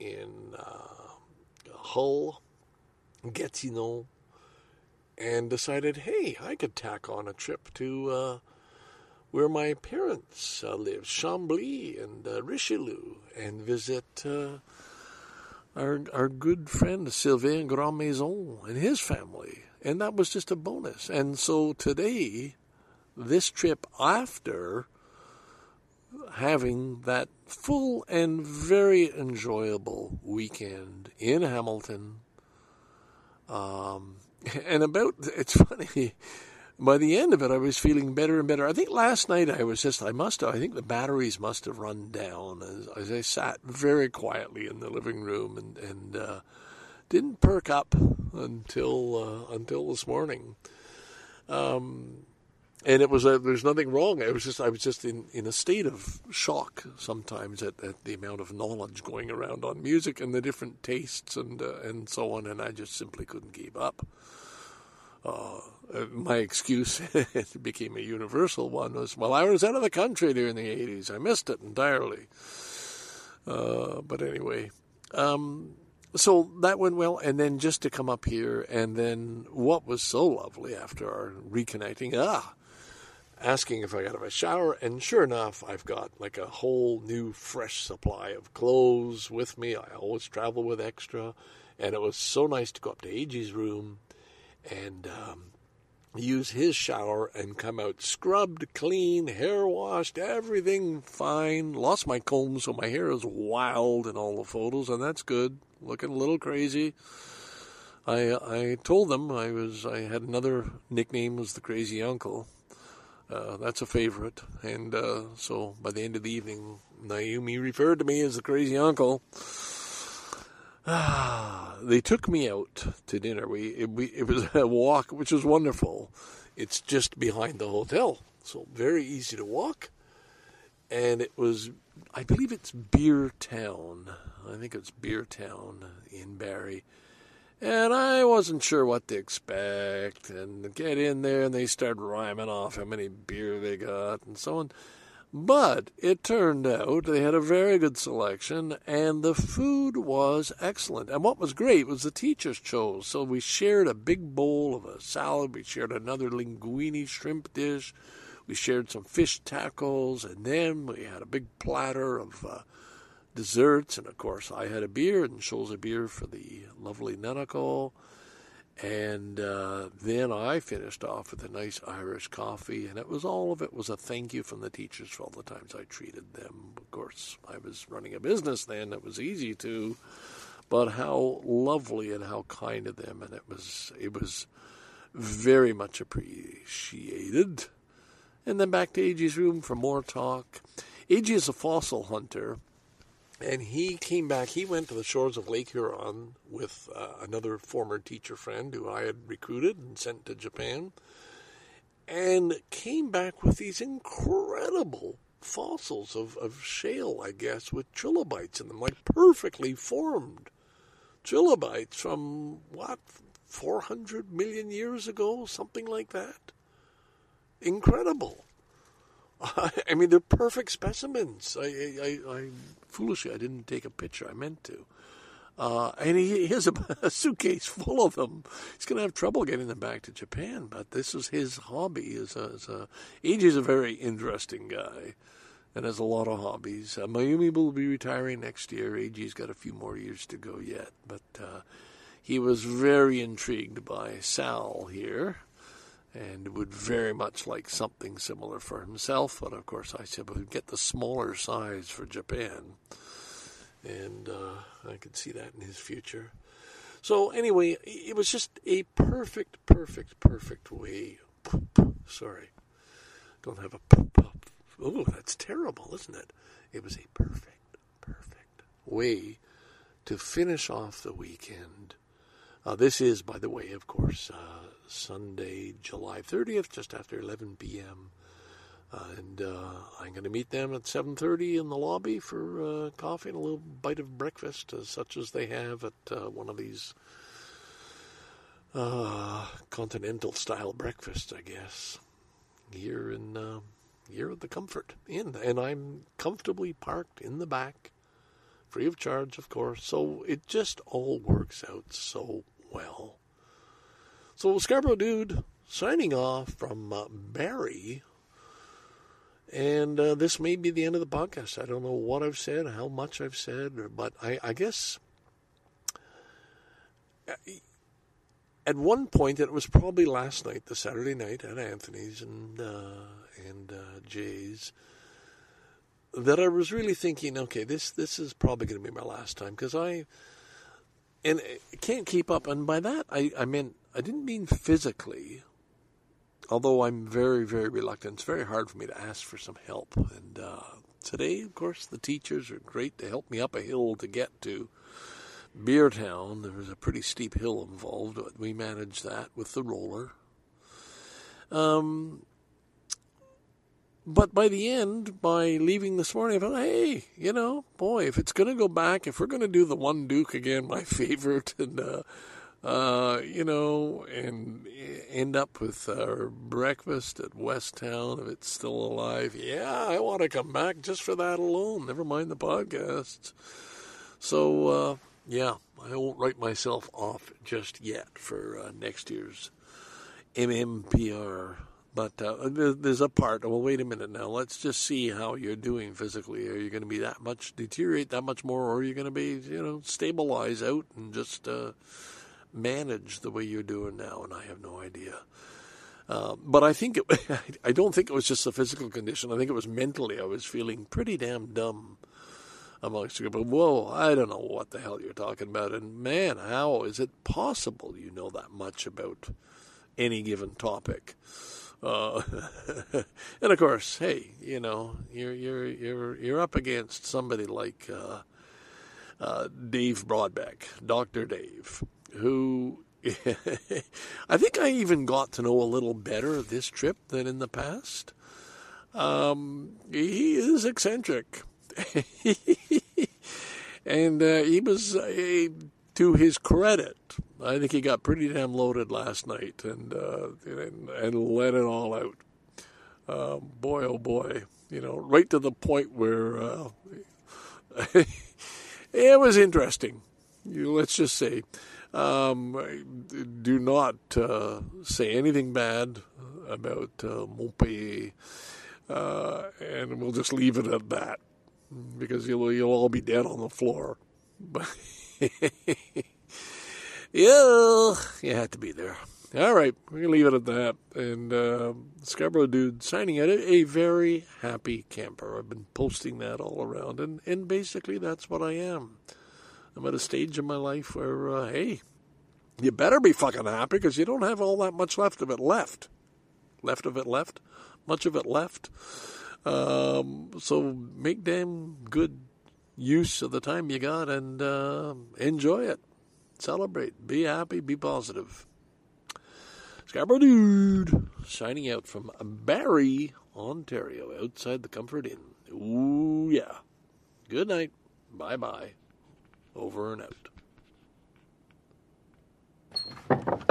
in uh, Hull, Gatineau, and decided, hey, I could tack on a trip to uh, where my parents uh, live, Chambly and uh, Richelieu, and visit uh, our our good friend Sylvain Grand Maison and his family, and that was just a bonus. And so today, this trip after having that full and very enjoyable weekend in Hamilton. Um, and about, it's funny, by the end of it, I was feeling better and better. I think last night I was just, I must have, I think the batteries must have run down as, as I sat very quietly in the living room and, and uh, didn't perk up until, uh, until this morning. Um, and it was a, there's nothing wrong. I was just I was just in, in a state of shock sometimes at, at the amount of knowledge going around on music and the different tastes and uh, and so on, and I just simply couldn't keep up. Uh, my excuse it became a universal one was well I was out of the country during the 80s I missed it entirely uh, but anyway um, so that went well and then just to come up here and then what was so lovely after our reconnecting ah asking if I got a shower, and sure enough, I've got like a whole new fresh supply of clothes with me. I always travel with extra, and it was so nice to go up to Eiji's room and um, use his shower and come out scrubbed, clean, hair washed, everything fine. Lost my comb, so my hair is wild in all the photos, and that's good. Looking a little crazy. I I told them I was I had another nickname was the crazy uncle uh, that's a favorite. And uh, so by the end of the evening, Naomi referred to me as the crazy uncle. Ah, they took me out to dinner. We it, we it was a walk, which was wonderful. It's just behind the hotel, so very easy to walk. And it was, I believe it's Beer Town. I think it's Beer Town in Barrie and I wasn't sure what to expect. And get in there, and they start rhyming off how many beer they got and so on. But it turned out they had a very good selection and the food was excellent. And what was great was the teachers chose. So we shared a big bowl of a salad, we shared another linguine shrimp dish, we shared some fish tacos, and then we had a big platter of uh, desserts. And of course, I had a beer and chose a beer for the lovely Nanako. And uh, then I finished off with a nice Irish coffee, and it was all of it was a thank you from the teachers for all the times I treated them. Of course, I was running a business then; it was easy to, but how lovely and how kind of them, and it was it was very much appreciated. And then back to Eiji's room for more talk. Eiji is a fossil hunter, and he came back. He went to the shores of Lake Huron with uh, another former teacher friend who I had recruited and sent to Japan, and came back with these incredible fossils of, of shale, I guess, with trilobites in them, like perfectly formed trilobites from what, 400 million years ago, something like that. Incredible. I mean, they're perfect specimens. I, I, I, foolishly, I didn't take a picture. I meant to. Uh, and he, he has a, a, suitcase full of them. He's going to have trouble getting them back to Japan, but this is his hobby. Is a, is a, a very interesting guy and has a lot of hobbies. Uh, Mayumi will be retiring next year. Eiji's got a few more years to go yet, but uh, he was very intrigued by Sal here and would very much like something similar for himself. But of course, I said, "But get the smaller size for Japan," and uh, I could see that in his future. So anyway, it was just a perfect, perfect, perfect way. Sorry, don't have a pop. Oh, that's terrible, isn't it? It was a perfect, perfect way to finish off the weekend. Uh, this is, by the way, of course, uh, Sunday, July 30th, just after 11 p.m. Uh, and uh, I'm going to meet them at 7:30 in the lobby for uh, coffee and a little bite of breakfast, uh, such as they have at uh, one of these uh, continental style breakfasts, I guess. Here in here at the Comfort Inn, and I'm comfortably parked in the back, free of charge, of course. So it just all works out so well. So, Scarborough Dude signing off from uh, Barrie. And uh, this may be the end of the podcast. I don't know what I've said, how much I've said, but I, I guess uh, at one point, it was probably last night, the Saturday night at Anthony's and uh, and uh, Jay's, that I was really thinking, okay, this this is probably going to be my last time because I and I can't keep up. And by that, I, I meant I didn't mean physically, although I'm very, very reluctant. It's very hard for me to ask for some help. And uh, today, of course, the teachers are great to help me up a hill to get to Beertown. There was a pretty steep hill involved, but we managed that with the roller. Um, but by the end, by leaving this morning, I thought, hey, you know, boy, if it's going to go back, if we're going to do the one Duke again, my favorite, and uh, uh, you know, and end up with our breakfast at Westtown if it's still alive. Yeah, I want to come back just for that alone. Never mind the podcasts. So, uh, yeah, I won't write myself off just yet for uh, next year's MMPR. But uh, there's a part. Well, wait a minute now. Let's just see how you're doing physically. Are you going to be that much deteriorate that much more, or are you going to be, you know, stabilize out and just uh, manage the way you're doing now, and I have no idea. Uh, but I think it, I don't think it was just a physical condition. I think it was mentally. I was feeling pretty damn dumb amongst people. Whoa, I don't know what the hell you're talking about. And man, how is it possible you know that much about any given topic? Uh, and of course, hey, you know, you're you're you're you're up against somebody like uh, uh Dave Brodbeck, Doctor Dave, who I think I even got to know a little better this trip than in the past. Um, he is eccentric. and uh, he was, uh, to his credit, I think he got pretty damn loaded last night and, uh, and, and let it all out. Uh, boy, oh boy. you know, right to the point where uh, it was interesting. You, let's just say, um, do not uh, say anything bad about uh, Montpellier, uh, and we'll just leave it at that because you'll you'll all be dead on the floor. Yeah, you had to be there. All right, we're gonna leave it at that. And uh, Scarborough dude signing out a, a very happy camper. I've been posting that all around, and and basically that's what I am. I'm at a stage in my life where, uh, hey, you better be fucking happy because you don't have all that much left of it left. Left of it left, much of it left. Um, so make damn good use of the time you got and uh, enjoy it. Celebrate. Be happy. Be positive. Scarborough Dude signing out from Barrie, Ontario, outside the Comfort Inn. Ooh, yeah. Good night. Bye bye. Over and out.